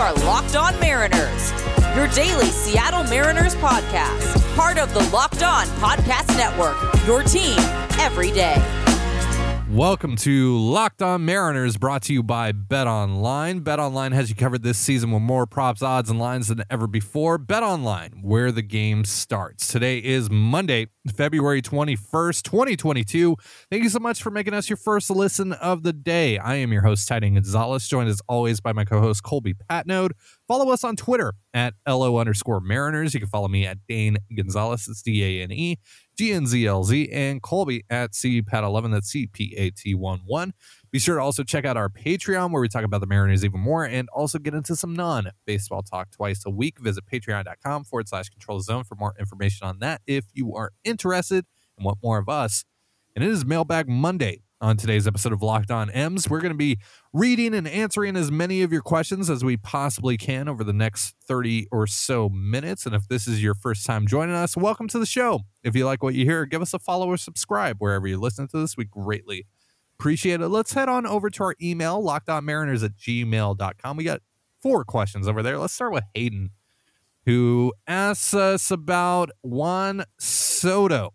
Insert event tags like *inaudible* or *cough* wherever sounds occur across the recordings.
are Locked On Mariners, your daily Seattle Mariners podcast, part of the Locked On Podcast Network, your team every day. Welcome to Locked On Mariners, brought to you by Bet Online. Bet Online has you covered this season with more props, odds, and lines than ever before. Bet Online, where the game starts. Today is Monday, February 21st, 2022. Thank you so much for making us your first listen of the day. I am your host, Ty Dane Gonzalez, joined as always by my co host, Colby Patnode. Follow us on Twitter at LO underscore Mariners. You can follow me at Dane Gonzalez. It's D A N E G N Z L Z and Colby at CPAT11. That's C P A T 1 1. Be sure to also check out our Patreon where we talk about the Mariners even more and also get into some non baseball talk twice a week. Visit patreon.com forward slash control zone for more information on that if you are interested and want more of us. And it is Mailbag Monday. On today's episode of Locked On M's, we're going to be reading and answering as many of your questions as we possibly can over the next 30 or so minutes. And if this is your first time joining us, welcome to the show. If you like what you hear, give us a follow or subscribe wherever you listen to this. We greatly appreciate it. Let's head on over to our email, lockedonmariners at gmail.com. We got four questions over there. Let's start with Hayden, who asks us about Juan Soto.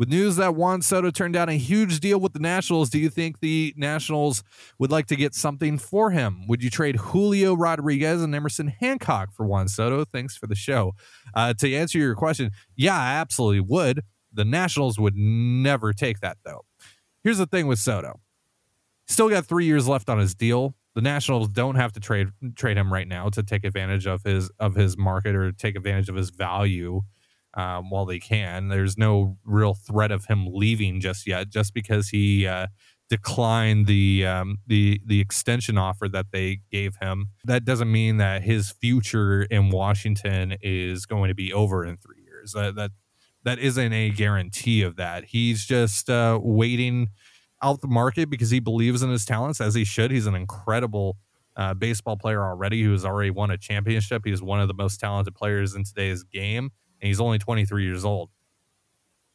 With news that Juan Soto turned down a huge deal with the Nationals, do you think the Nationals would like to get something for him? Would you trade Julio Rodriguez and Emerson Hancock for Juan Soto? Thanks for the show. Uh, to answer your question, yeah, I absolutely would. The Nationals would never take that, though. Here's the thing with Soto. Still got three years left on his deal. The Nationals don't have to trade trade him right now to take advantage of his of his market or take advantage of his value um, while they can. There's no real threat of him leaving just yet, just because he uh, declined the um, the the extension offer that they gave him. That doesn't mean that his future in Washington is going to be over in three years. That that isn't a guarantee of that. He's just uh, waiting out the market because he believes in his talents as he should. He's an incredible. Uh, baseball player already who has already won a championship. He's one of the most talented players in today's game and he's only 23 years old.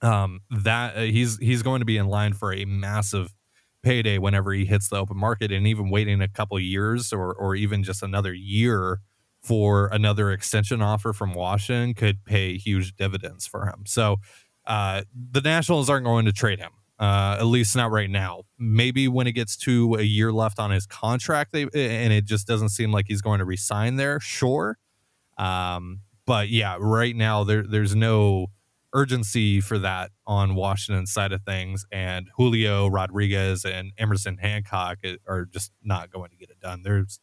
Um, that uh, he's he's going to be in line for a massive payday whenever he hits the open market, and even waiting a couple years or or even just another year for another extension offer from Washington could pay huge dividends for him. So uh, the Nationals aren't going to trade him. Uh, at least not right now. Maybe when it gets to a year left on his contract, they, and it just doesn't seem like he's going to resign there. Sure, um, but yeah, right now there there's no urgency for that on Washington's side of things, and Julio Rodriguez and Emerson Hancock are just not going to get it done. There's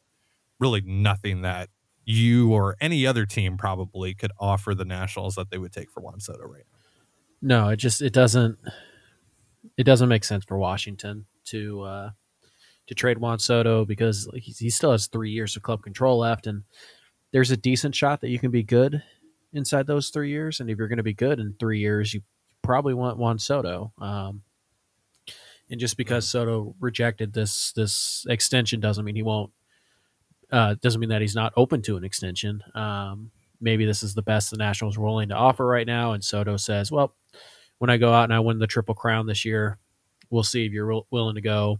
really nothing that you or any other team probably could offer the Nationals that they would take for Juan Soto right now. No, it just it doesn't it doesn't make sense for Washington to uh, to trade Juan Soto because he, he still has three years of club control left, and there's a decent shot that you can be good inside those three years. And if you're going to be good in three years, you probably want Juan Soto. Um, and just because Soto rejected this this extension doesn't mean he won't. Uh, doesn't mean that he's not open to an extension. Um, maybe this is the best the Nationals are willing to offer right now. And Soto says, "Well, when I go out and I win the Triple Crown this year, we'll see if you're willing to go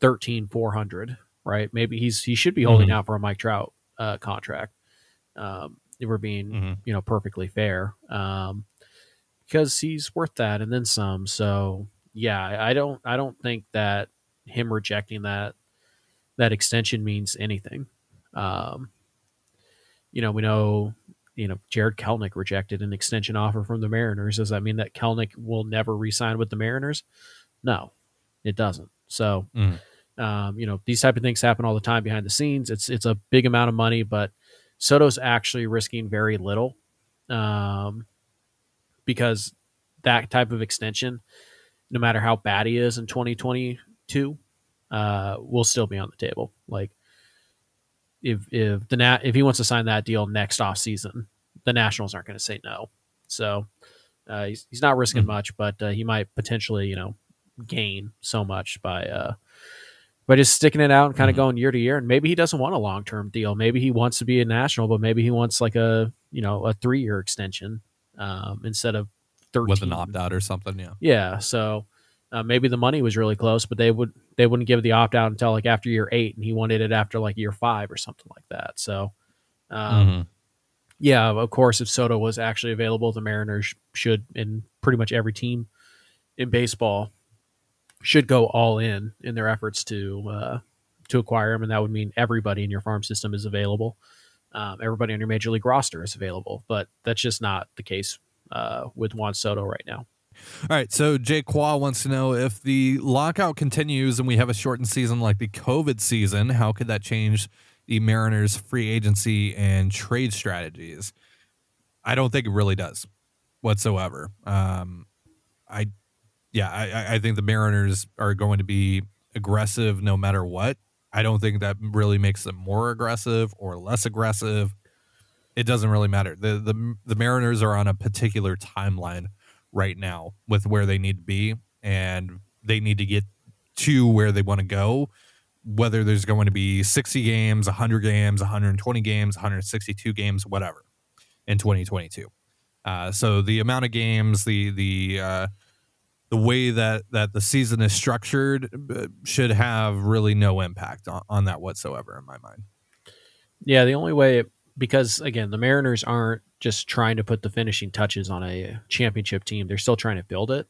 13 400 right maybe he's he should be holding mm-hmm. out for a mike trout uh, contract. Um, if we're being, mm-hmm. you know, perfectly fair, um, because he's worth that and then some. So yeah, I don't, I don't think that him rejecting that that extension means anything. Um, you know, we know, you know, Jarred Kelenic rejected an extension offer from the Mariners. Does that mean that Kelenic will never re-sign with the Mariners? No, it doesn't. So. Mm um, you know, these type of things happen all the time behind the scenes. It's it's a big amount of money, but Soto's actually risking very little um, because that type of extension, no matter how bad he is in 2022, uh, will still be on the table. Like if if the nat if he wants to sign that deal next off season, the Nationals aren't going to say no. So uh, he's he's not risking mm-hmm. much, but uh, he might potentially you know gain so much by uh, by just sticking it out and kind of mm-hmm. going year to year. And maybe he doesn't want a long term deal. Maybe he wants to be a national, but maybe he wants like a you know a three year extension um, instead of 13. with an opt out or something. Yeah, yeah. So Uh, maybe the money was really close, but they would they wouldn't give the opt out until like after year eight, and he wanted it after like year five or something like that. So, um, Mhm. yeah, of course, if Soto was actually available, the Mariners should, and pretty much every team in baseball should go all in in their efforts to uh, to acquire him, and that would mean everybody in your farm system is available. Um, everybody on your major league roster is available, but that's just not the case uh, with Juan Soto right now. All right. So Jay Qua wants to know if the lockout continues and we have a shortened season like the COVID season, how could that change the Mariners' free agency and trade strategies? I don't think it really does whatsoever. Um, I, yeah, I- I, think the Mariners are going to be aggressive no matter what. I don't think that really makes them more aggressive or less aggressive. It doesn't really matter. The the the Mariners are on a particular timeline right now with where they need to be and they need to get to where they want to go whether there's going to be 60 games 100 games 120 games 162 games whatever in 2022 uh, so the amount of games the the uh, the way that that the season is structured uh, should have really no impact on, on that whatsoever in my mind Yeah, the only way because again, the Mariners aren't just trying to put the finishing touches on a championship team; they're still trying to build it,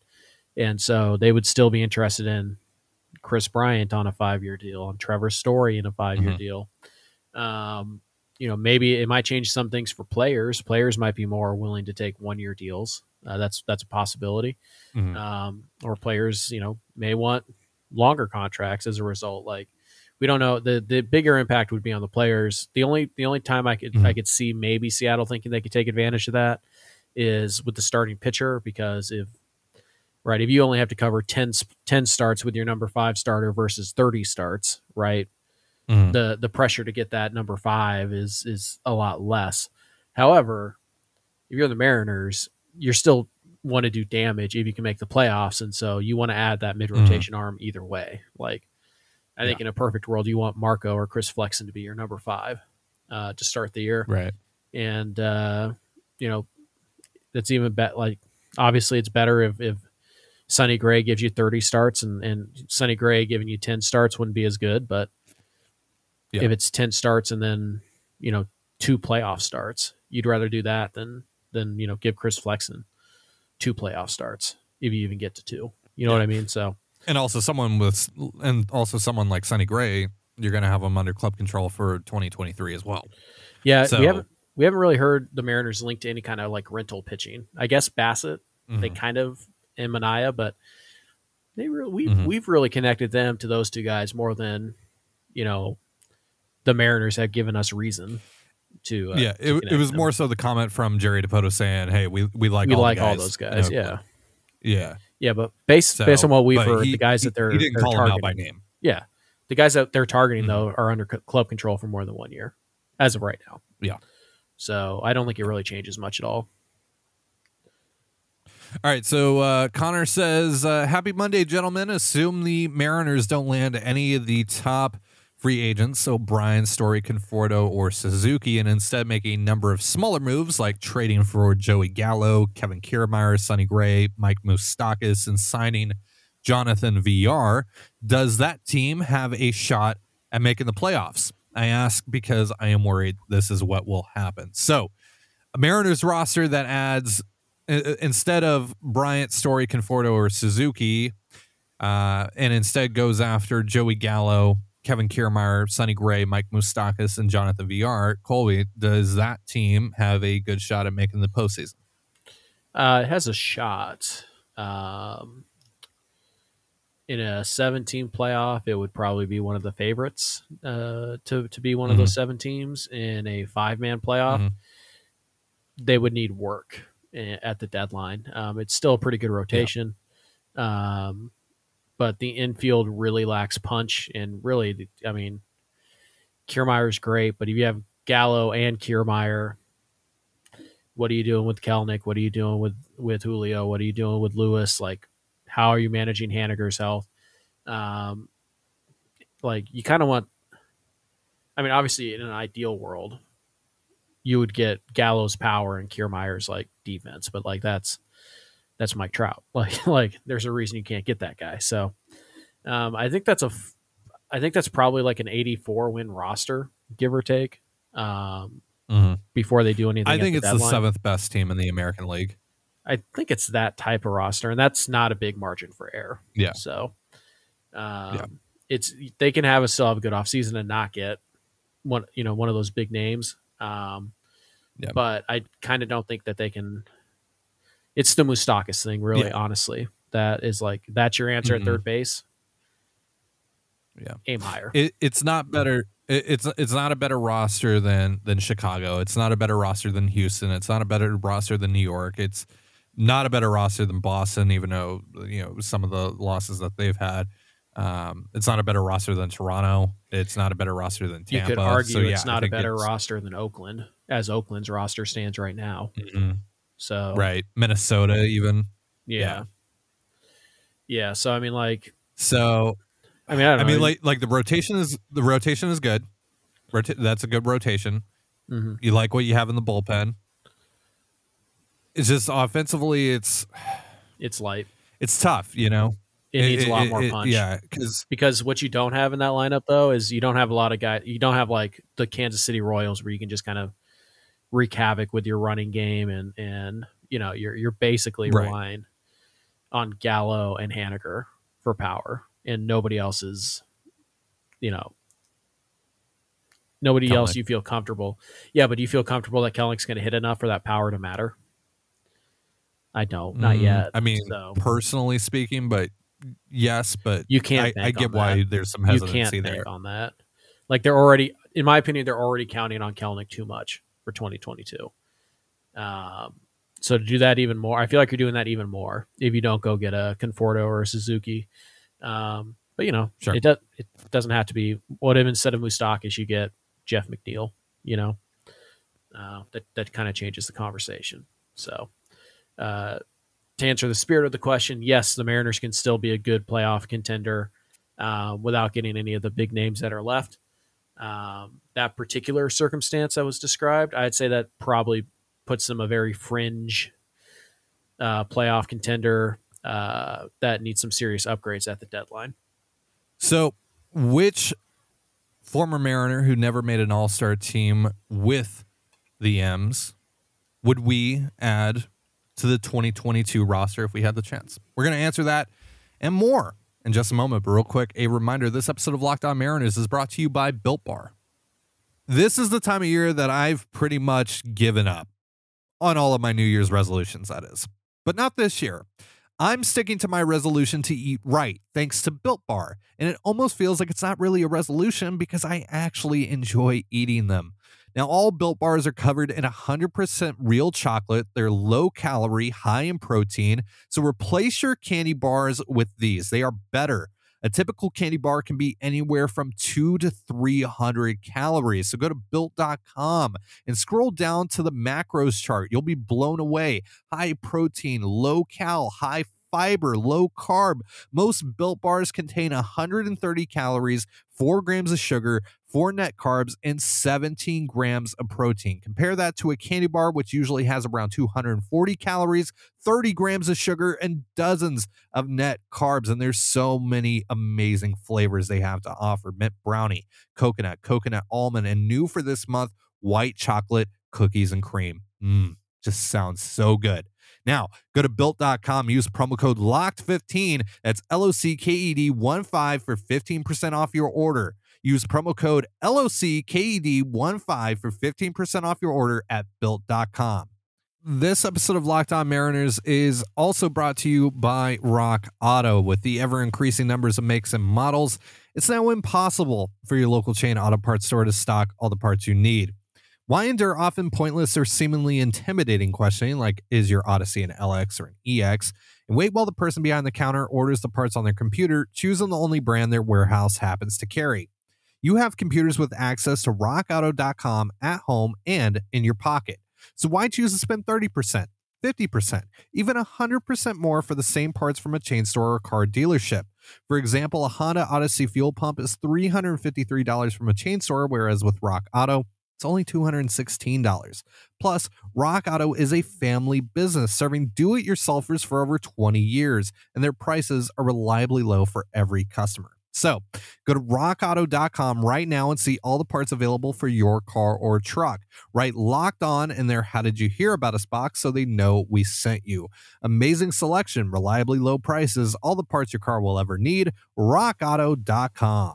and so they would still be interested in Kris Bryant on a five-year deal, and Trevor Story in a 5-year Mhm. deal. Um, you know, maybe it might change some things for players. Players might be more willing to take one-year deals. Uh, that's that's a possibility. Mhm. Um, or players, you know, may want longer contracts as a result. Like we don't know the the bigger impact would be on the players. The only the only time I could I Mhm. could see maybe Seattle thinking they could take advantage of that is with the starting pitcher because if right if you only have to cover 10, s- 10 starts with your number five starter versus thirty starts, right? Mhm. the the pressure to get that number five is is a lot less. However, if you're the Mariners, you're still want to do damage if you can make the playoffs, and so you want to add that mid rotation arm either way. Like I think in a perfect world, you want Marco or Chris Flexen to be your number five uh, to start the year, right and uh, you know that's even better. like obviously it's better if if Sonny Gray gives you 30 starts and and Sonny Gray giving you 10 starts wouldn't be as good, but Yeah. if it's 10 starts and then you know two playoff starts, you'd rather do that than than you know give Chris Flexen two playoff starts if you even get to two. You know what I mean? So and also someone with and also someone like Sonny Gray you're going to have them under club control for 2023 as well yeah, So- we haven't we haven't really heard the Mariners linked to any kind of like rental pitching. I guess Bassitt they Mhm. kind of and Manaea, but they really we've Mhm. we've really connected them to those two guys more than you know the Mariners have given us reason to. Uh, yeah, to it, it was them. more so the comment from Jerry Dipoto saying, "Hey, we we like we all like all guys, those you guys. know, yeah, yeah." yeah, but based So, based on what we've heard, he- the guys he- that they're he didn't they're call targeting, out by name. yeah, the guys that they're targeting Mhm. though are under club control for more than one year as of right now. Yeah. so I don't think it really changes much at all. All right, so uh, Connor says, uh, "Happy Monday, gentlemen. Assume the Mariners don't land any of the top free agents, so Bryant, Story, Conforto, or Suzuki, and instead make a number of smaller moves like trading for Joey Gallo, Kevin Kiermaier, Sonny Gray, Mike Moustakas, and signing Jonathan Villar. Does that team have a shot at making the playoffs? I ask because I am worried this is what will happen. So, a Mariners roster that adds instead of Bryant, Story, Conforto, or Suzuki, uh, and instead goes after Joey Gallo, Kevin Kiermaier, Sonny Gray, Mike Moustakas, and Jonathan Villar. Colby, does that team have a good shot at making the postseason? Uh, it has a shot. Um, in a 17 playoff, it would probably be one of the favorites uh, to to be one of those seven teams. In a five man playoff, Mhm. they would need work eh, at the deadline. Um, it's still a pretty good rotation, um, but the infield really lacks punch. And really, I mean, Kiermaier's great, but if you have Gallo and Kiermaier, what are you doing with Kelenic? What are you doing with with Julio? What are you doing with Lewis? Like, how are you managing Haniger's health? Um, like, you kind of want. I mean, obviously, in an ideal world, you would get Gallo's power and Kiermaier's like defense, but like that's that's Mike Trout. *laughs* Like like there's a reason you can't get that guy. So um, I think that's a I think that's probably like an 84 win roster, give or take. Um, Mhm. before they do anything. I think the it's the seventh best team in the American League. I think it's that type of roster, and that's not a big margin for error. Yeah. So, um, Yeah. it's they can have a still have a good offseason and not get one, you know, one of those big names. Um, Yeah. But I kind of don't think that they can. It's the Moustakas thing, really. Yeah. Honestly, that is like that's your answer Mhm. at third base. Yeah. aim higher. It, it's not better. It, it's it's not a better roster than than Chicago. It's not a better roster than Houston. It's not a better roster than New York. It's not a better roster than Boston, even though you know some of the losses that they've had. Um, it's not a better roster than Toronto. It's not a better roster than you Tampa. could argue So, yeah, it's not a better roster than Oakland, as Oakland's roster stands right now. Mhm. So Right, Minnesota even. yeah. Yeah. yeah, So I mean, like, So I mean, I, don't I mean, like like the rotation is the rotation is good. Rota- that's a good rotation. Mhm. You like what you have in the bullpen. It's just offensively, it's it's light. it's tough. You know, It, needs a lot it- more it- punch. Yeah, because because what you don't have in that lineup though is you don't have a lot of guys. You don't have like the Kansas City Royals where you can just kind of wreak havoc with your running game and and you know you're you're basically Right. relying on Gallo and Haniger for power, and nobody else is, you know. Nobody else you feel comfortable. Yeah, but do you feel comfortable that Kelenic's going to hit enough for that power to matter? I don't. Not mm, yet. I mean, so personally speaking, but yes, but you can't. I, I get why that. there's some you hesitancy can't there. on that. Like they're already, in my opinion, they're already counting on Kelenic too much for 2022. Um, so to do that even more, I feel like you're doing that even more if you don't go get a Conforto or a Suzuki. Um, but you know, Sure. it does. It doesn't have to be. What if instead of Moustakas you get Jeff McNeil? You know, uh, that that kind of changes the conversation. So, uh, to answer the spirit of the question, yes, the Mariners can still be a good playoff contender uh, without getting any of the big names that are left. Um, that particular circumstance that was described, I'd say that probably puts them a very fringe uh, playoff contender uh, that needs some serious upgrades at the deadline. So, which former Mariner who never made an All Star team with the M's would we add to the 2022 roster if we had the chance? We're going to answer that and more in just a moment. But real quick, a reminder this episode of Locked On Mariners is brought to you by Built Bar. This is the time of year that I've pretty much given up on all of my New Year's resolutions, that is. But not this year. I'm sticking to my resolution to eat right thanks to Built Bar, and it almost feels like it's not really a resolution because I actually enjoy eating them. Now, all Built Bars are covered in 100% real chocolate. They're low calorie, high in protein. So replace your candy bars with these. They are better. A typical candy bar can be anywhere from two to 300 calories. So go to built.com and scroll down to the macros chart. You'll be blown away. High protein, low cal, high fiber, low carb. Most built bars contain 130 calories, 4 grams of sugar, 4 net carbs, and 17 grams of protein. Compare that to a candy bar, which usually has around 240 calories, 30 grams of sugar, and dozens of net carbs. And there's so many amazing flavors they have to offer mint brownie, coconut, coconut almond, and new for this month, white chocolate cookies and cream. Mmm, just sounds so good. Now, go to built.com, use promo code LOCKED15. That's L O C K E D 1 5 for 15% off your order. Use promo code LOCKED15 for 15% off your order at built.com. This episode of Locked On Mariners is also brought to you by Rock Auto. With the ever increasing numbers of makes and models, it's now impossible for your local chain auto parts store to stock all the parts you need. Why endure often pointless or seemingly intimidating questioning like, is your Odyssey an LX or an EX? And wait while the person behind the counter orders the parts on their computer, choosing the only brand their warehouse happens to carry. You have computers with access to rockauto.com at home and in your pocket. So why choose to spend 30%, 50%, even 100% more for the same parts from a chain store or car dealership? For example, a Honda Odyssey fuel pump is $353 from a chain store, whereas with Rock Auto, It's only $216. Plus, Rock Auto is a family business serving do it yourselfers for over 20 years, and their prices are reliably low for every customer. So go to rockauto.com right now and see all the parts available for your car or truck. Write locked on in their How Did You Hear About Us box so they know we sent you. Amazing selection, reliably low prices, all the parts your car will ever need. rockauto.com.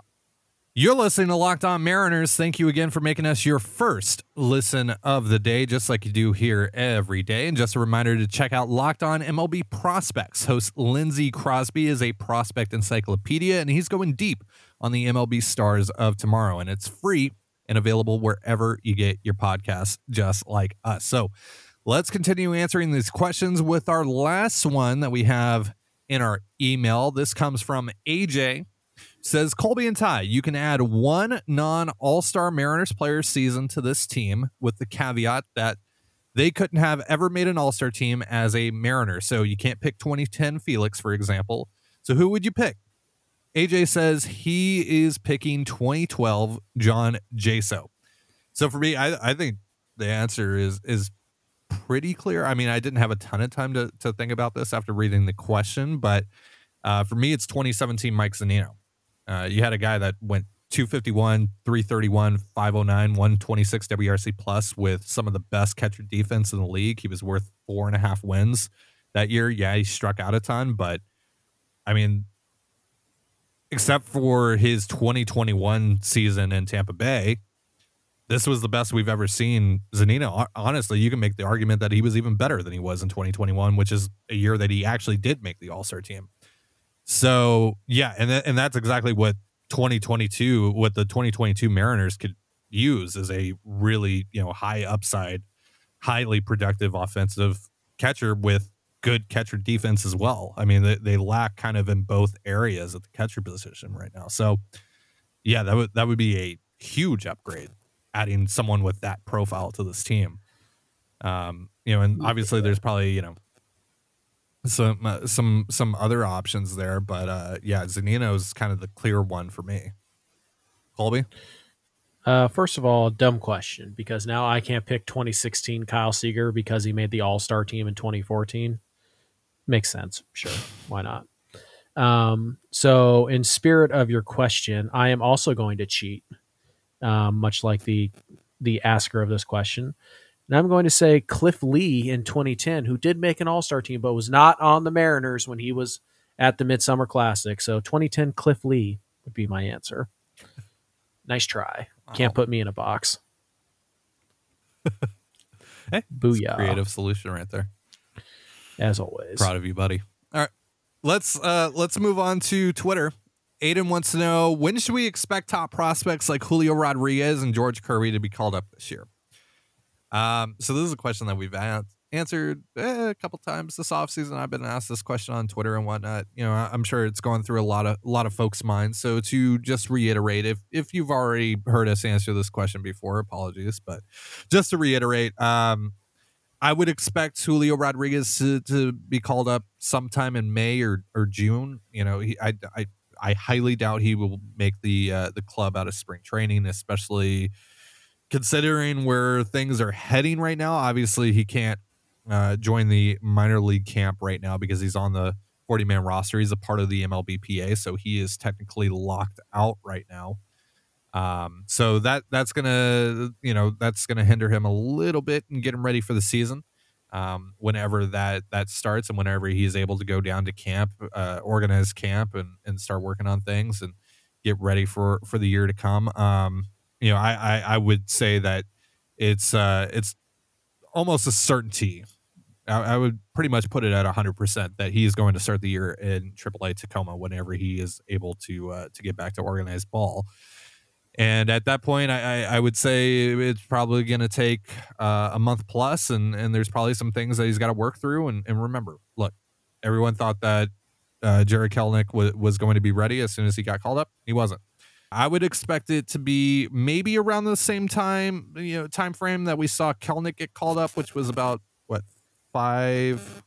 You're listening to Locked On Mariners. Thank you again for making us your first listen of the day, just like you do here every day. And just a reminder to check out Locked On MLB Prospects. Host Lindsey Crosby is a prospect encyclopedia, and he's going deep on the MLB stars of tomorrow. And it's free and available wherever you get your podcasts, just like us. So let's continue answering these questions with our last one that we have in our email. This comes from AJ says Colby and Ty, you can add one non All Star Mariners player season to this team with the caveat that they couldn't have ever made an All Star team as a Mariner. So you can't pick 2010 Felix, for example. So who would you pick? AJ says he is picking 2012 John Jaso. So for me, I, I think the answer is is pretty clear. I mean, I didn't have a ton of time to, to think about this after reading the question, but uh, for me, it's 2017 Mike Zunino. Uh, you had a guy that went 251, 331, 509, 126 WRC plus with some of the best catcher defense in the league. He was worth four and a half wins that year. Yeah, he struck out a ton, but I mean, except for his 2021 season in Tampa Bay, this was the best we've ever seen Zunino. Honestly, you can make the argument that he was even better than he was in 2021, which is a year that he actually did make the All Star team. So yeah, and th- and that's exactly what 2022, what the 2022 Mariners could use as a really you know high upside, highly productive offensive catcher with good catcher defense as well. I mean, they, they lack kind of in both areas at the catcher position right now. So yeah, that would that would be a huge upgrade, adding someone with that profile to this team. Um, you know, and obviously there's probably you know some uh, some some other options there, but uh, yeah, Zunino's kind of the clear one for me. Colby. Uh, first of all, dumb question because now I can't pick 2016 Kyle Seager because he made the All Star team in 2014. Makes sense, sure, why not? Um, so, in spirit of your question, I am also going to cheat, um, much like the the asker of this question. And I'm going to say Cliff Lee in 2010, who did make an All Star team, but was not on the Mariners when he was at the Midsummer Classic. So 2010 Cliff Lee would be my answer. Nice try. Wow. Can't put me in a box. *laughs* hey, booyah! Creative solution right there. As always, proud of you, buddy. All right, let's uh let's move on to Twitter. Aiden wants to know when should we expect top prospects like Julio Rodriguez and George Kirby to be called up this year? Um, so this is a question that we've answered eh, a couple times this offseason. I've been asked this question on Twitter and whatnot. You know, I'm sure it's going through a lot of a lot of folks' minds. So to just reiterate, if if you've already heard us answer this question before, apologies, but just to reiterate, um, I would expect Julio Rodriguez to, to be called up sometime in May or or June. You know, he, I I I highly doubt he will make the uh, the club out of spring training, especially considering where things are heading right now, obviously he can't uh, join the minor league camp right now because he's on the 40 man roster. He's a part of the MLBPA, so he is technically locked out right now. Um, so that that's gonna you know that's gonna hinder him a little bit and get him ready for the season. Um, whenever that that starts and whenever he's able to go down to camp, uh, organize camp and and start working on things and get ready for for the year to come. Um, you know, I, I, I would say that it's uh, it's almost a certainty. I, I would pretty much put it at hundred percent that he is going to start the year in AAA Tacoma whenever he is able to uh, to get back to organized ball. And at that point, I, I, I would say it's probably going to take uh, a month plus, and, and there's probably some things that he's got to work through. And, and remember, look, everyone thought that uh, Jarred Kelenic w- was going to be ready as soon as he got called up. He wasn't. I would expect it to be maybe around the same time, you know, time frame that we saw Kelenic get called up, which was about what five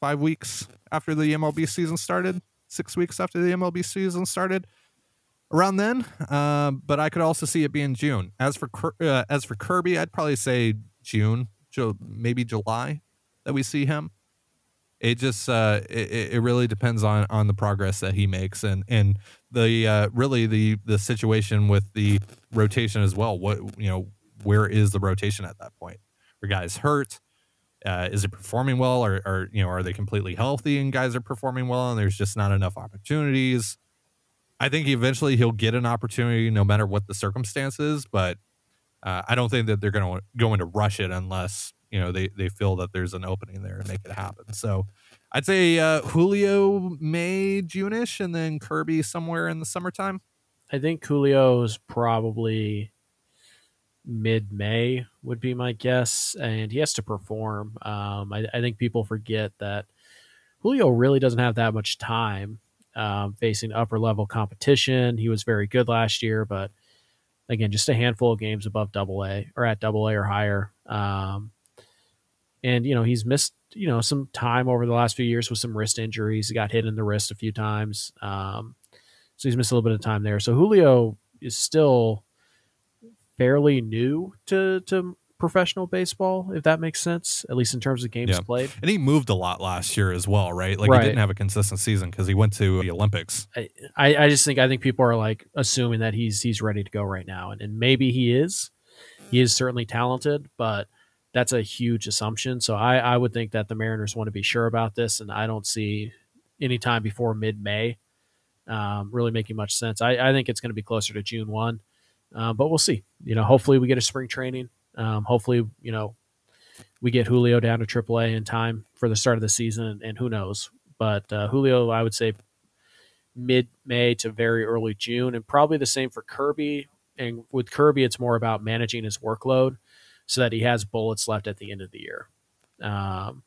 five weeks after the MLB season started, six weeks after the MLB season started. around then. Uh, but I could also see it being June. As for uh, as for Kirby, I'd probably say June, maybe July that we see him. It just uh, it, it really depends on on the progress that he makes and and the uh, really the the situation with the rotation as well. What you know, where is the rotation at that point? Are guys hurt? Uh, is it performing well, or, or you know, are they completely healthy and guys are performing well, and there's just not enough opportunities? I think eventually he'll get an opportunity, no matter what the circumstances. But uh, I don't think that they're going to go into rush it unless you know they they feel that there's an opening there and make it happen. So I'd say uh, Julio May Juneish, and then Kirby somewhere in the summertime. I think Julio is probably mid May would be my guess, and he has to perform. Um, I, I, think people forget that Julio really doesn't have that much time um, facing upper level competition. He was very good last year, but again, just a handful of games above Double A or at Double A or higher. Um, and you know he's missed you know some time over the last few years with some wrist injuries. He got hit in the wrist a few times, um, so he's missed a little bit of time there. So Julio is still fairly new to to professional baseball, if that makes sense, at least in terms of games yeah. played. And he moved a lot last year as well, right? Like right. he didn't have a consistent season because he went to the Olympics. I, I just think I think people are like assuming that he's he's ready to go right now, and, and maybe he is. He is certainly talented, but that's a huge assumption. So I, I would think that the Mariners want to be sure about this, and I don't see any time before mid May um, really making much sense. I, I think it's going to be closer to June one. Uh, but we'll see. You know, hopefully we get a spring training. Um, hopefully, you know, we get Julio down to AAA in time for the start of the season, and, and who knows. But uh, Julio, I would say mid May to very early June, and probably the same for Kirby. And with Kirby, it's more about managing his workload so that he has bullets left at the end of the year. Um,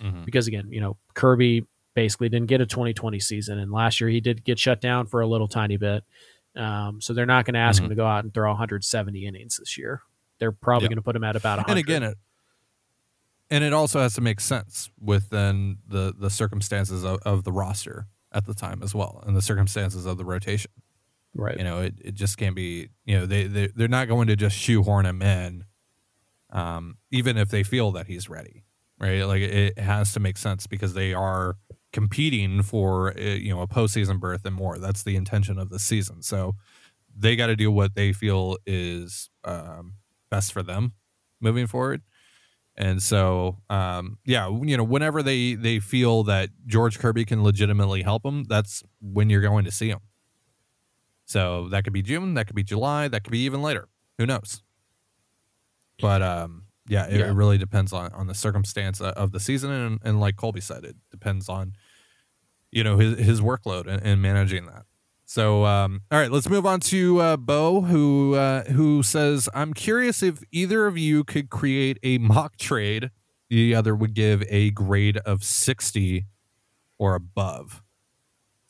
mm-hmm. Because again, you know, Kirby basically didn't get a 2020 season, and last year he did get shut down for a little tiny bit. Um, so they're not going to ask mm-hmm. him to go out and throw 170 innings this year. They're probably going to put him at about 100. And again, it, and it also has to make sense within the the circumstances of, of the roster at the time as well, and the circumstances of the rotation. Right. You know, it, it just can't be. You know, they they they're not going to just shoehorn him in, um, even if they feel that he's ready. Right. Like it has to make sense because they are competing for eh, you know a postseason berth and more. That's the intention of the season. So they got to do what they feel is um, best for them moving forward. And so, um, yeah, you know, whenever they they feel that George Kirby can legitimately help them, that's when you're going to see them. So that could be June, that could be July, that could be even later. Who knows? But um, yeah, it, yeah. it really depends on on the circumstance of the season, and, and like Colby said, it depends on you know his his workload and, and managing that. So, um, all right, let's move on to uh, Bo, who uh, who says, "I'm curious if either of you could create a mock trade. The other would give a grade of 60 or above."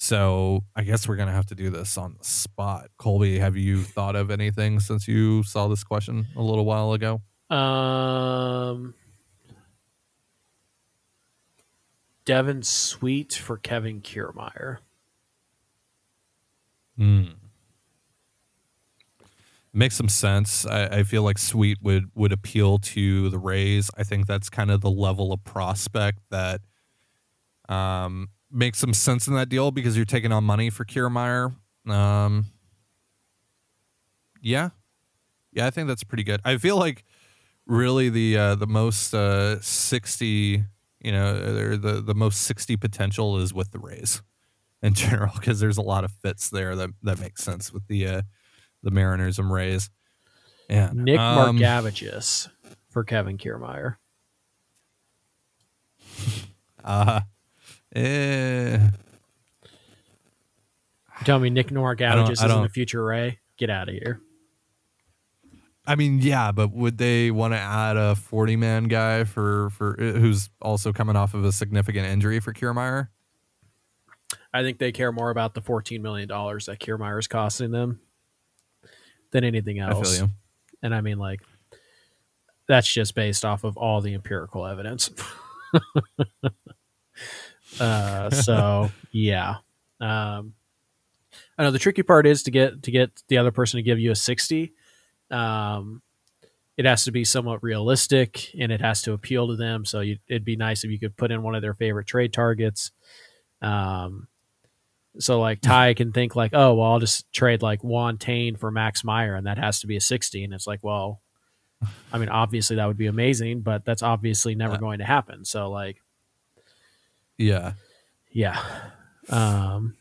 So, I guess we're gonna have to do this on the spot. Colby, have you thought of anything since you saw this question a little while ago? Um, Devin Sweet for Kevin Kiermaier. Hmm. Makes some sense. I, I, feel like Sweet would would appeal to the Rays. I think that's kind of the level of prospect that um, makes some sense in that deal because you're taking on money for Kiermaier. Um, yeah, yeah, I think that's pretty good. I feel like really the uh, the most uh, sixty you know, the the most sixty potential is with the Rays in *laughs* general because there's a lot of fits there that that makes sense with the uh, the Mariners and Rays. Yeah, Nick um, Margevicius for Kevin Kiermaier. *laughs* Uh, eh. Tell me Nick Margevicius is in the future Ray. Get out of here. I mean, yeah, but would they want to add a 40 man guy for for uh, who's also coming off of a significant injury for Kiermaier? I think they care more about the 14 million dollars that Kiermaier is costing them than anything else. I and I mean, like, that's just based off of all the empirical evidence. *laughs* uh, so yeah, um, I know the tricky part is to get to get the other person to give you a sixty. Um, it has to be somewhat realistic and it has to appeal to them. So you, it'd be nice if you could put in one of their favorite trade targets. Um, so like Ty can think like, oh well, I'll just trade like Juan Then for Max Meyer, and that has to be a sixty. And it's like, well, I mean, obviously that would be amazing, but that's obviously never going to happen. So like, Yeah. yeah. Um,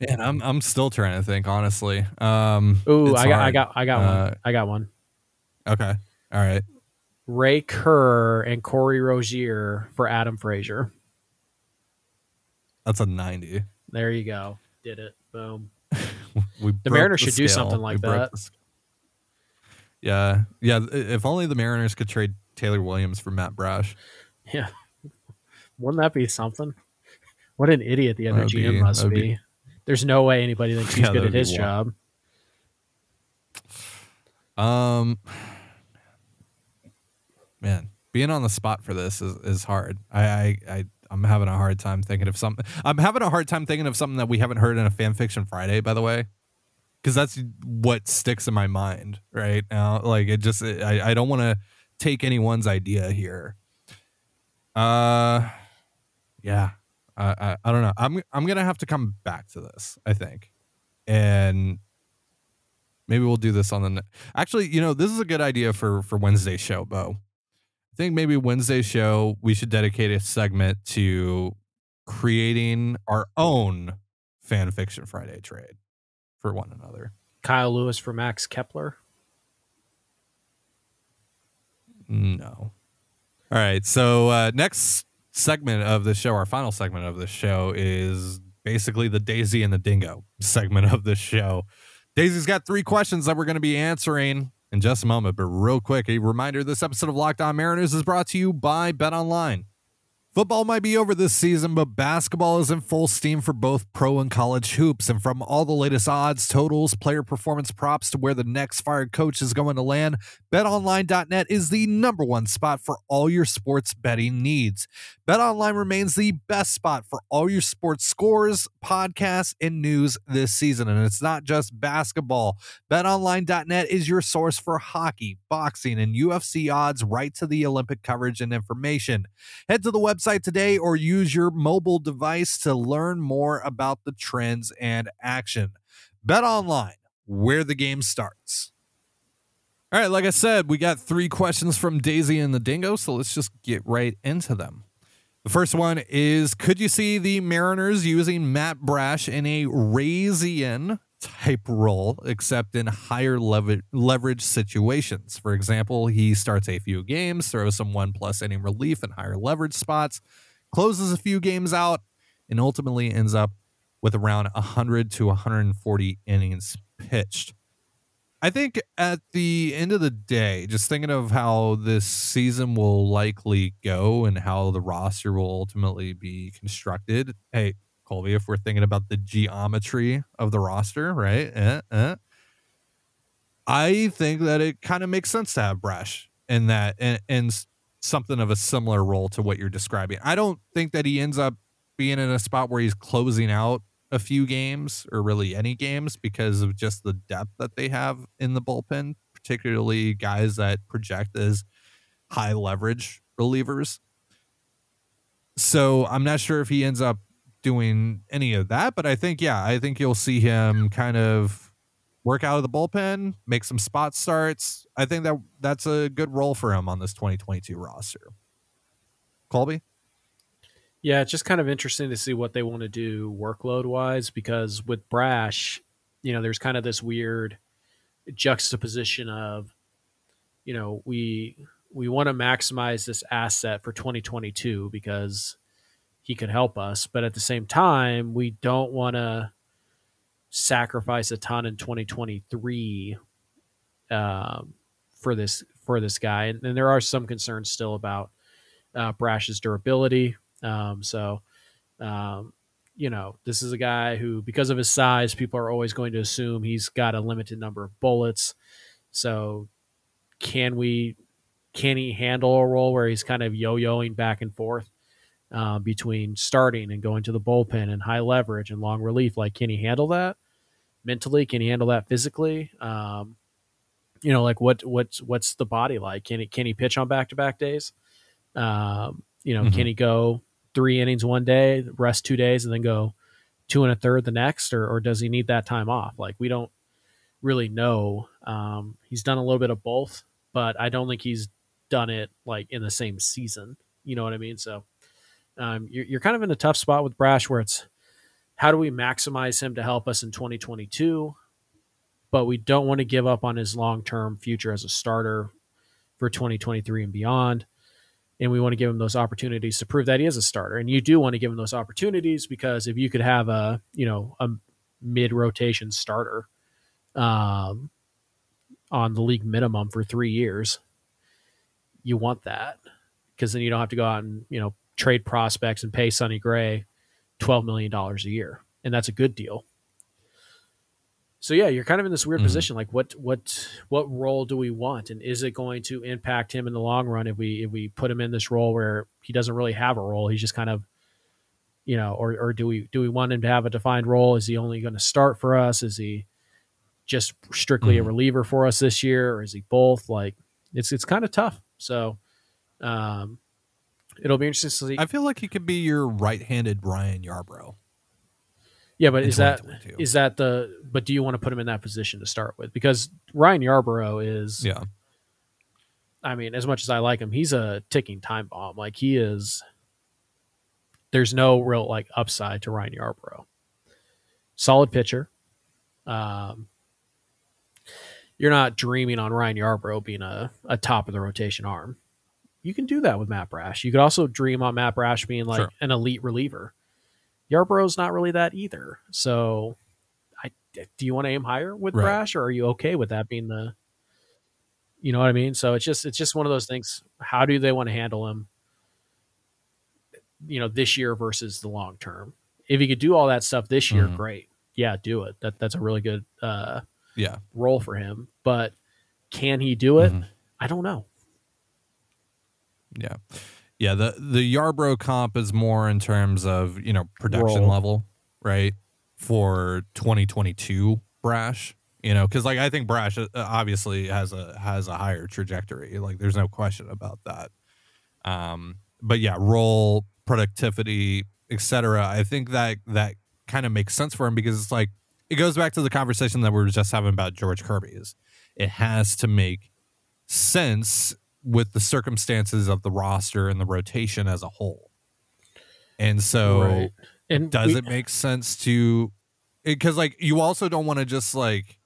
Man, I'm I'm still trying to think honestly. Um ooh, I got, I got, I got Uh, one. I got one. Okay. All right. Ray Kerr and Corey Rosier for Adam Frazier. That's a 90. There you go. Did it. Boom. *laughs* We The Mariners should do something like We that. Yeah. Yeah, if only the Mariners could trade Taylor Williams for Matt Brash. Yeah. Wouldn't that be something? What an idiot the other That'd GM be- must be. be- There's no way anybody thinks he's *laughs* Yeah, good at his job. Um Man, being on the spot for this is, is hard. I, I I I'm having a hard time thinking of something. I'm having a hard time thinking of something that we haven't heard in a fan fiction Friday, by the way. Because that's what sticks in my mind right now. Like it just I, I don't want to take anyone's idea here. Uh yeah. I, I I don't know. I'm I'm gonna have to come back to this, I think. And maybe we'll do this on the ne- actually you know this is a good idea for for wednesday's show bo i think maybe wednesday's show we should dedicate a segment to creating our own fan fiction friday trade for one another Kyle Lewis for Max Kepler. no all right so uh next segment of the show our final segment of the show is basically the daisy and the dingo segment of the show Daisy's got three questions that we're going to be answering in just a moment. But real quick, a reminder this episode of Locked On Mariners is brought to you by Bet Online. Football might be over this season, but basketball is in full steam for both pro and college hoops. And from all the latest odds, totals, player performance props to where the next fired coach is going to land, betonline.net is the number one spot for all your sports betting needs. BetOnline remains the best spot for all your sports scores, podcasts, and news this season. And it's not just basketball. BetOnline.net is your source for hockey, boxing, and UFC odds right to the Olympic coverage and information. Head to the website today or use your mobile device to learn more about the trends and action. Bet online, where the game starts. All right, like I said, we got three questions from Daisy and the Dingo, so let's just get right into them. The first one is Could you see the Mariners using Matt Brash in a Razian type role, except in higher lever- leverage situations? For example, he starts a few games, throws some one plus inning relief in higher leverage spots, closes a few games out, and ultimately ends up with around 100 to 140 innings pitched. I think at the end of the day, just thinking of how this season will likely go and how the roster will ultimately be constructed. Hey, Colby, if we're thinking about the geometry of the roster, right? Eh, eh, I think that it kind of makes sense to have Brash in that and, and something of a similar role to what you're describing. I don't think that he ends up being in a spot where he's closing out a few games or really any games because of just the depth that they have in the bullpen, particularly guys that project as high leverage relievers. So I'm not sure if he ends up doing any of that, but I think, yeah, I think you'll see him kind of work out of the bullpen, make some spot starts. I think that that's a good role for him on this 2022 roster. Colby? Yeah, it's just kind of interesting to see what they want to do workload wise because with Brash, you know, there's kind of this weird juxtaposition of, you know, we we want to maximize this asset for 2022 because he could help us, but at the same time, we don't want to sacrifice a ton in 2023 um, for this for this guy, and, and there are some concerns still about uh, Brash's durability. Um, so, um, you know, this is a guy who, because of his size, people are always going to assume he's got a limited number of bullets. So, can we, can he handle a role where he's kind of yo-yoing back and forth uh, between starting and going to the bullpen and high leverage and long relief? Like, can he handle that? mentally? Can he handle that physically? Um, you know, like what what's what's the body like? Can he can he pitch on back to back days? Um, you know, Mhm. can he go three innings one day, rest two days, and then go two and a third the next, or or does he need that time off? Like we don't really know. Um, he's done a little bit of both, but I don't think he's done it like in the same season. You know what I mean? So um, you're, you're kind of in a tough spot with Brash where it's how do we maximize him to help us in 2022, but we don't want to give up on his long term future as a starter for 2023 and beyond. And we want to give him those opportunities to prove that he is a starter. And you do want to give him those opportunities because if you could have a, you know, a mid rotation starter um, on the league minimum for three years, you want that because then you don't have to go out and you know trade prospects and pay Sonny Gray twelve million dollars a year, and that's a good deal. So yeah, you're kind of in this weird Mhm. position. Like, what what what role do we want, and is it going to impact him in the long run if we if we put him in this role where he doesn't really have a role? He's just kind of, you know, or or do we do we want him to have a defined role? Is he only going to start for us? Is he just strictly a Mhm. reliever for us this year, or is he both? Like, it's it's kind of tough. So, um, it'll be interesting to see. I feel like he could be your right-handed Ryan Yarbrough. Yeah, but is that is that the? But do you want to put him in that position to start with? Because Ryan Yarbrough is, Yeah. I mean, as much as I like him, he's a ticking time bomb. Like he is. There's no real like upside to Ryan Yarbrough. Solid pitcher. Um, you're not dreaming on Ryan Yarbrough being a, a top of the rotation arm. You can do that with Matt Brash. You could also dream on Matt Brash being like Sure. an elite reliever. Yarbrough's not really that either. So, I do you want to aim higher with Right. Brash, or are you okay with that being the? You know what I mean? So it's just it's just one of those things. How do they want to handle him? You know, this year versus the long term. If he could do all that stuff this year, Mhm. great. Yeah, do it. That that's a really good uh, Yeah. role for him. But can he do it? Mhm. I don't know. Yeah. Yeah, the the Yarbrough comp is more in terms of, you know, production level, right? For 2022 Brash, you know, cuz like I think Brash uh, obviously has a has a higher trajectory. Like there's no question about that. Um but yeah, role, productivity, etc. I think that that kind of makes sense for him because it's like it goes back to the conversation that we were just having about George Kirby's. it has to make sense with the circumstances of the roster and the rotation as a whole. And so Right. And does we- it make sense to because like you also don't want to just like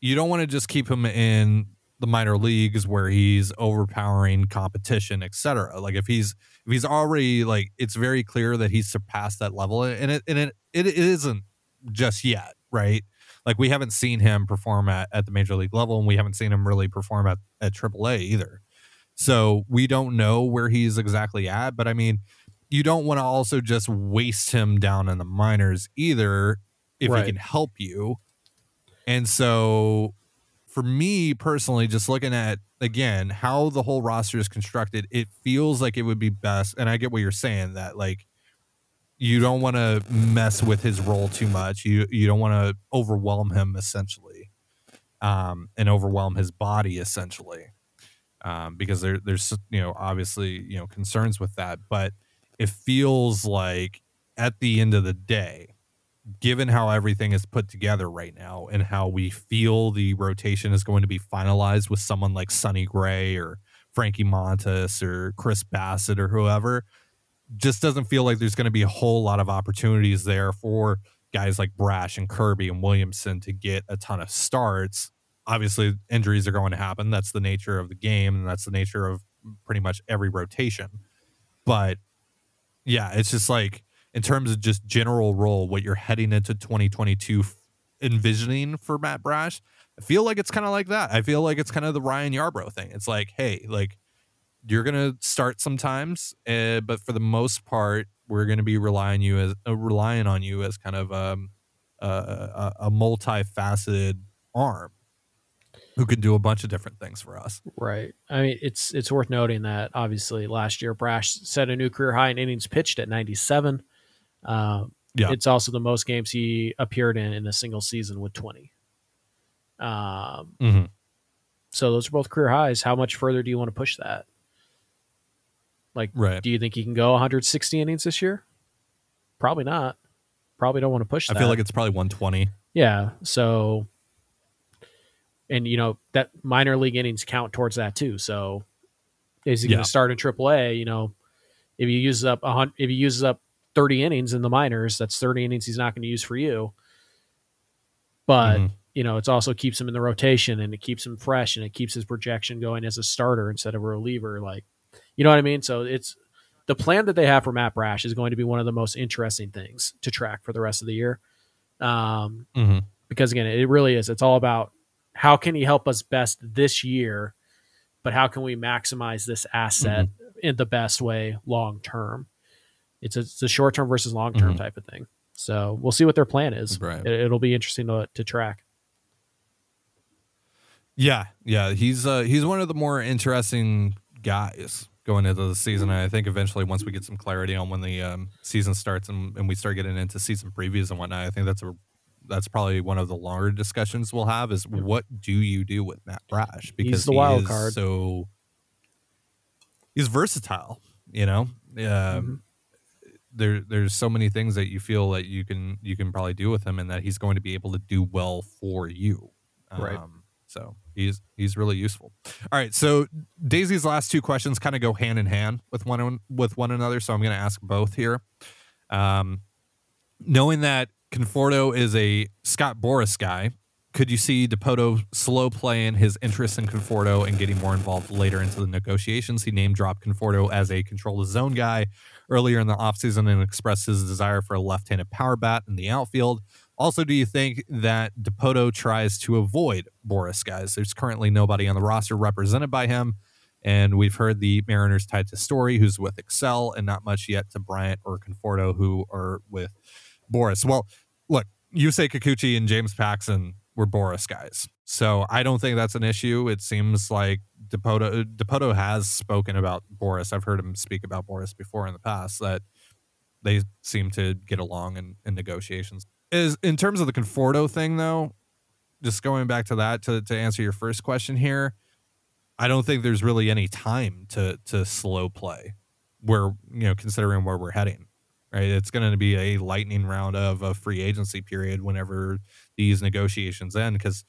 you don't want to just keep him in the minor leagues where he's overpowering competition etc like if he's if he's already like it's very clear that he's surpassed that level and it and it it, it isn't just yet right like we haven't seen him perform at, at the major league level and we haven't seen him really perform at, at AAA either so we don't know where he's exactly at but i mean you don't want to also just waste him down in the minors either if Right. he can help you. And so for me personally, just looking at again how the whole roster is constructed, it feels like it would be best. And I get what you're saying that like you don't want to mess with his role too much. You you don't want to overwhelm him essentially, um, and overwhelm his body essentially, um, because there there's you know obviously you know concerns with that. But it feels like at the end of the day, given how everything is put together right now and how we feel the rotation is going to be finalized with someone like Sonny Gray or Frankie Montas or Chris Bassitt or whoever, just doesn't feel like there's going to be a whole lot of opportunities there for guys like Brash and Kirby and Williamson to get a ton of starts. Obviously, injuries are going to happen. That's the nature of the game, and that's the nature of pretty much every rotation. But yeah, it's just like in terms of just general role, what you're heading into 2022 envisioning for Matt Brash, I feel like it's kind of like that. I feel like it's kind of the Ryan Yarbrough thing. It's like, hey, like you're gonna start sometimes, uh, but for the most part, we're gonna be relying you as uh, relying on you as kind of um, a, a, a multifaceted arm who can do a bunch of different things for us. Right. I mean, it's it's worth noting that obviously last year Brash set a new career high in innings pitched at 97. Um, Yeah. It's also the most games he appeared in in a single season with 20. Um, hmm so those are both career highs. How much further do you want to push that? Like, Right. do you think he can go 160 innings this year? Probably not. Probably don't want to push that. I that. feel like it's probably 120. Yeah. So, and you know that minor league innings count towards that too. So, is he going to start in AAA? You know, if he uses up a hundred, if he uses up thirty innings in the minors, that's thirty innings he's not going to use for you. But Mhm. you know, it also keeps him in the rotation and it keeps him fresh and it keeps his projection going as a starter instead of a reliever. Like, you know what I mean? So it's the plan that they have for Matt Brash is going to be one of the most interesting things to track for the rest of the year. Um, Mhm. because again, it really is. It's all about how can he help us best this year, but how can we maximize this asset in the best way long term? It's a, it's a short term versus long term Mhm. type of thing. So we'll see what their plan is. Right. It, it'll be interesting to, to track. Yeah, yeah, he's uh he's one of the more interesting guys going into the season. And I think eventually, once we get some clarity on when the um, season starts and, and we start getting into season previews and whatnot, I think that's a that's probably one of the longer discussions we'll have. Is what do you do with Matt Brash because he's the he wild is card. So he's versatile. You know, um, Mhm. there there's so many things that you feel that you can you can probably do with him, and that he's going to be able to do well for you. Right. Um, so he's he's really useful. All right, so Daisy's last two questions kind of go hand in hand with one with one another, so I'm going to ask both here. Um, knowing that Conforto is a Scott Boras guy, could you see Dipoto slow playing his interest in Conforto and getting more involved later into the negotiations? He name dropped Conforto as a control the zone guy earlier in the offseason and expressed his desire for a left handed power bat in the outfield. Also, do you think that Dipoto tries to avoid Boras guys? There's currently nobody on the roster represented by him. And we've heard the Mariners tied to Story, who's with Excel, and not much yet to Bryant or Conforto, who are with Boras. Well, look, you say Kikuchi and James Paxton were Boras guys. So I don't think that's an issue. It seems like Dipoto, Dipoto has spoken about Boras. I've heard him speak about Boras before in the past that they seem to get along in, in negotiations. Is in terms of the Conforto thing though, just going back to that to, to answer your first question here, I don't think there's really any time to to slow play where you know considering where we're heading. Right. It's gonna be a lightning round of a free agency period whenever these negotiations end because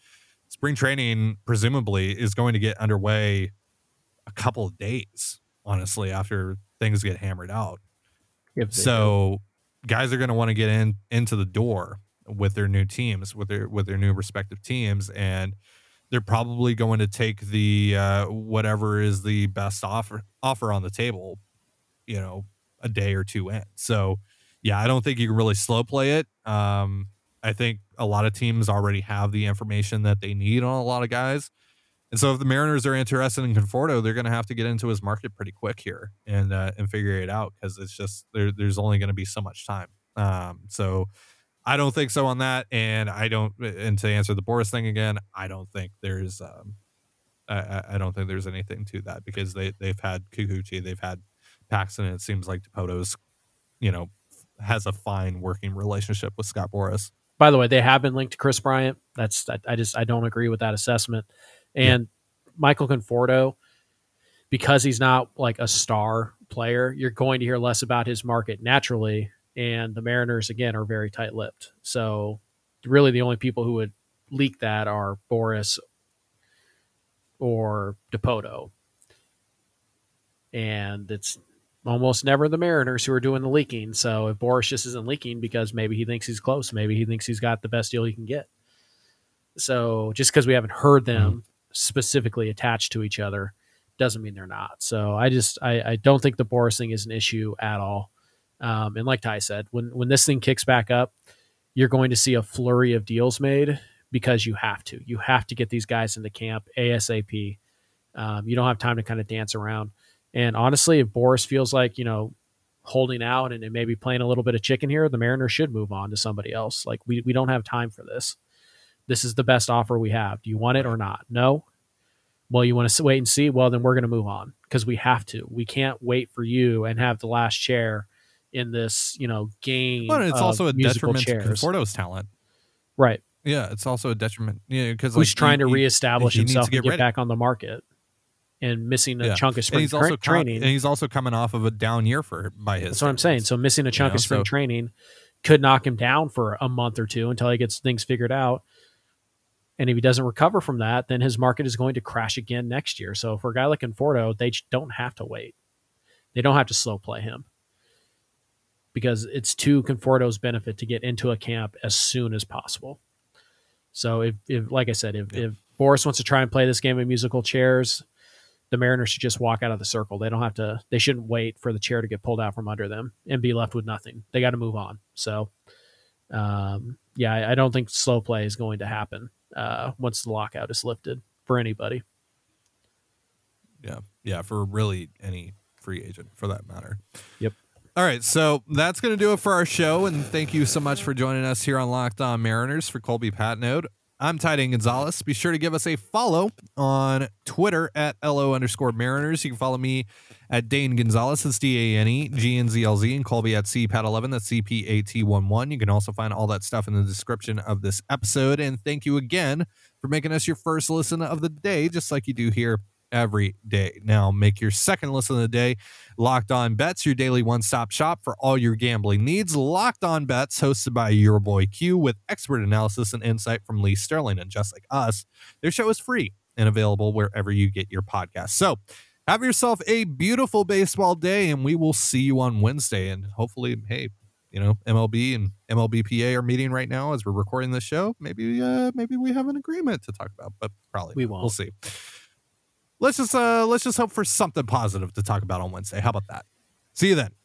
spring training presumably is going to get underway a couple of days, honestly, after things get hammered out. So guys are going to want to get in into the door with their new teams, with their with their new respective teams, and they're probably going to take the uh, whatever is the best offer offer on the table, you know, a day or two in. So yeah, I don't think you can really slow play it. Um, I think a lot of teams already have the information that they need on a lot of guys. And so if the Mariners are interested in Conforto, they're going to have to get into his market pretty quick here and uh, and figure it out because it's just there, there's only going to be so much time. Um, so I don't think so on that, and I don't. And to answer the Boras thing again, I don't think there's um, I- I, don't think there's anything to that because they they've had Kikuchi, they've had Paxton, it seems like Dipoto's, you know, has a fine working relationship with Scott Boras. by the way, they have been linked to Kris Bryant. That's I, I just I don't agree with that assessment. And Michael Conforto, because he's not like a star player, you're going to hear less about his market naturally. And the Mariners again are very tight-lipped. So really, the only people who would leak that are Boras or Dipoto. And it's almost never the Mariners who are doing the leaking. So if Boras just isn't leaking because maybe he thinks he's close, maybe he thinks he's got the best deal he can get. So just because we haven't heard them specifically attached to each other doesn't mean they're not. So I just I, I don't think the Boras thing is an issue at all. Um, and like Ty said, when when this thing kicks back up, you're going to see a flurry of deals made because you have to. You have to get these guys into camp ASAP. Um, you don't have time to kind of dance around. And honestly, if Boras feels like, you know, holding out and, and maybe playing a little bit of chicken here, the Mariners should move on to somebody else. Like we, we don't have time for this. This is the best offer we have. Do you want it or not? No. Well, you want to wait and see? Well, then we're going to move on because we have to. We can't wait for you and have the last chair in this, you know, game. But it's also a detriment chairs. to Conforto's talent. Right. yeah, it's also a detriment. Yeah, because who's like, trying he- to reestablish he needs himself to get and get back on the market, and missing a Yeah. chunk of and spring he's tra- also co- training. and he's also coming off of a down year for by his. That's what I'm saying. So missing a chunk know, of spring so- training could knock him down for a month or two until he gets things figured out. And if he doesn't recover from that, then his market is going to crash again next year. So for a guy like Conforto, they don't have to wait. They don't have to slow play him because it's to Conforto's benefit to get into a camp as soon as possible. So if, if like I said, if, Yeah. if Boras wants to try and play this game of musical chairs, the Mariners should just walk out of the circle. They don't have to. They shouldn't wait for the chair to get pulled out from under them and be left with nothing. They got to move on. So, um, yeah, I, I don't think slow play is going to happen uh, once the lockout is lifted for anybody. Yeah. Yeah. For really any free agent for that matter. Yep. All right. So that's going to do it for our show. And thank you so much for joining us here on Locked On Mariners for Colby Patnode. I'm Ty Dane Gonzalez. Be sure to give us a follow on Twitter at LO underscore Mariners. You can follow me at Dane Gonzalez. That's D A N E G N Z L Z and Colby at CPAT11. That's C P A T 1 1. You can also find all that stuff in the description of this episode. And thank you again for making us your first listen of the day, just like you do here every day. Now, make your second listen of the day Locked On Bets, your daily one stop shop for all your gambling needs. Locked On Bets, hosted by your boy Q, with expert analysis and insight from Lee Sterling. And just like us, their show is free and available wherever you get your podcast. So, have yourself a beautiful baseball day, and we will see you on Wednesday. And hopefully, hey, you know, MLB and MLBPA are meeting right now as we're recording this show. Maybe, uh, maybe we have an agreement to talk about, but probably We won't. We'll see. Let's just uh let's just hope for something positive to talk about on Wednesday. How about that? See you then.